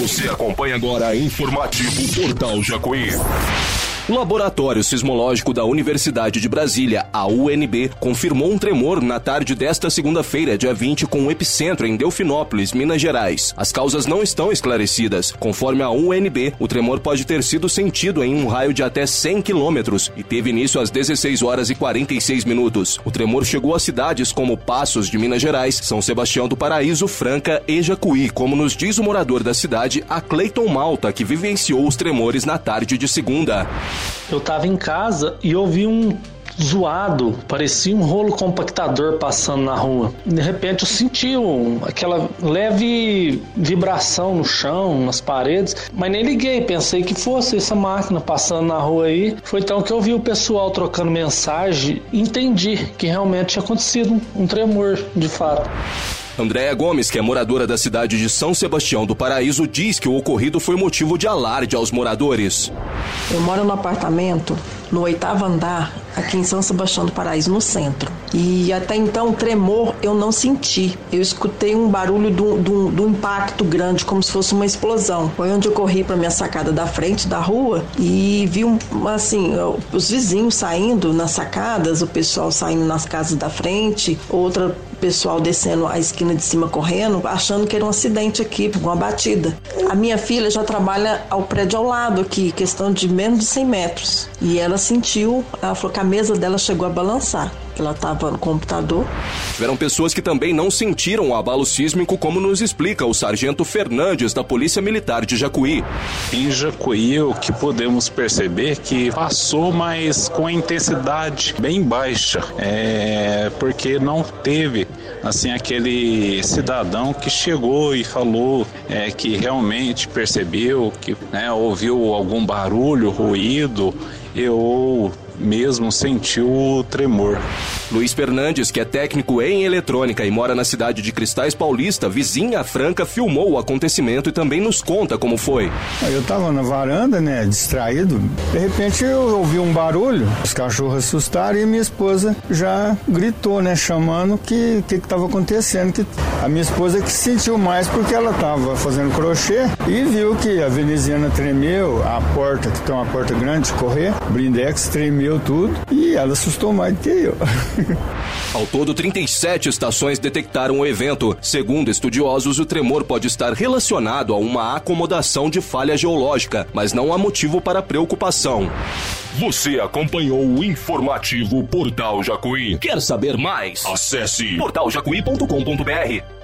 Você acompanha agora Informativo Portal Jacuí. O Laboratório Sismológico da Universidade de Brasília, a UNB, confirmou um tremor na tarde desta segunda-feira, dia 20, com um epicentro em Delfinópolis, Minas Gerais. As causas não estão esclarecidas. Conforme a UNB, o tremor pode ter sido sentido em um raio de até 100 quilômetros e teve início às 16 horas e 46 minutos. O tremor chegou a cidades como Passos de Minas Gerais, São Sebastião do Paraíso, Franca e Jacuí, como nos diz o morador da cidade, a Cleiton Malta, que vivenciou os tremores na tarde de segunda. Eu estava em casa e ouvi um zoado, parecia um rolo compactador passando na rua. De repente eu senti um, aquela leve vibração no chão, nas paredes, mas nem liguei, pensei que fosse essa máquina passando na rua aí. Foi então que eu vi o pessoal trocando mensagem e entendi que realmente tinha acontecido um tremor de fato. Andréa Gomes, que é moradora da cidade de São Sebastião do Paraíso, diz que o ocorrido foi motivo de alarde aos moradores. Eu moro no apartamento no oitavo andar, aqui em São Sebastião do Paraíso, no centro. E até então, tremor eu não senti. Eu escutei um barulho do, do impacto grande, como se fosse uma explosão. Foi onde eu corri para minha sacada da frente da rua e vi, um, assim, os vizinhos saindo nas sacadas, o pessoal saindo nas casas da frente, outra pessoal descendo a esquina de cima correndo, achando que era um acidente aqui, uma batida. A minha filha já trabalha ao prédio ao lado aqui, questão de menos de 100 metros. E ela sentiu, ela falou que a mesa dela chegou a balançar ela estava no computador. Tiveram pessoas que também não sentiram o abalo sísmico, como nos explica o sargento Fernandes, da Polícia Militar de Jacuí. Em Jacuí, o que podemos perceber que passou, mas com a intensidade bem baixa, é, porque não teve assim aquele cidadão que chegou e falou é, que realmente percebeu que né, ouviu algum barulho, ruído, ou mesmo sentiu o tremor. Luiz Fernandes, que é técnico em eletrônica e mora na cidade de Cristais Paulista, vizinha Franca, filmou o acontecimento e também nos conta como foi. Eu estava na varanda, né, distraído. De repente eu ouvi um barulho, os cachorros assustaram e minha esposa já gritou, né, chamando que que estava acontecendo. Que a minha esposa que sentiu mais porque ela estava fazendo crochê e viu que a veneziana tremeu, a porta, que tem uma porta grande de correr, blindex tremeu tudo e ela assustou mais do que eu. Ao todo, 37 estações detectaram o evento. Segundo estudiosos, o tremor pode estar relacionado a uma acomodação de falha geológica, mas não há motivo para preocupação. Você acompanhou o informativo Portal Jacuí. Quer saber mais? Acesse portaljacuí.com.br.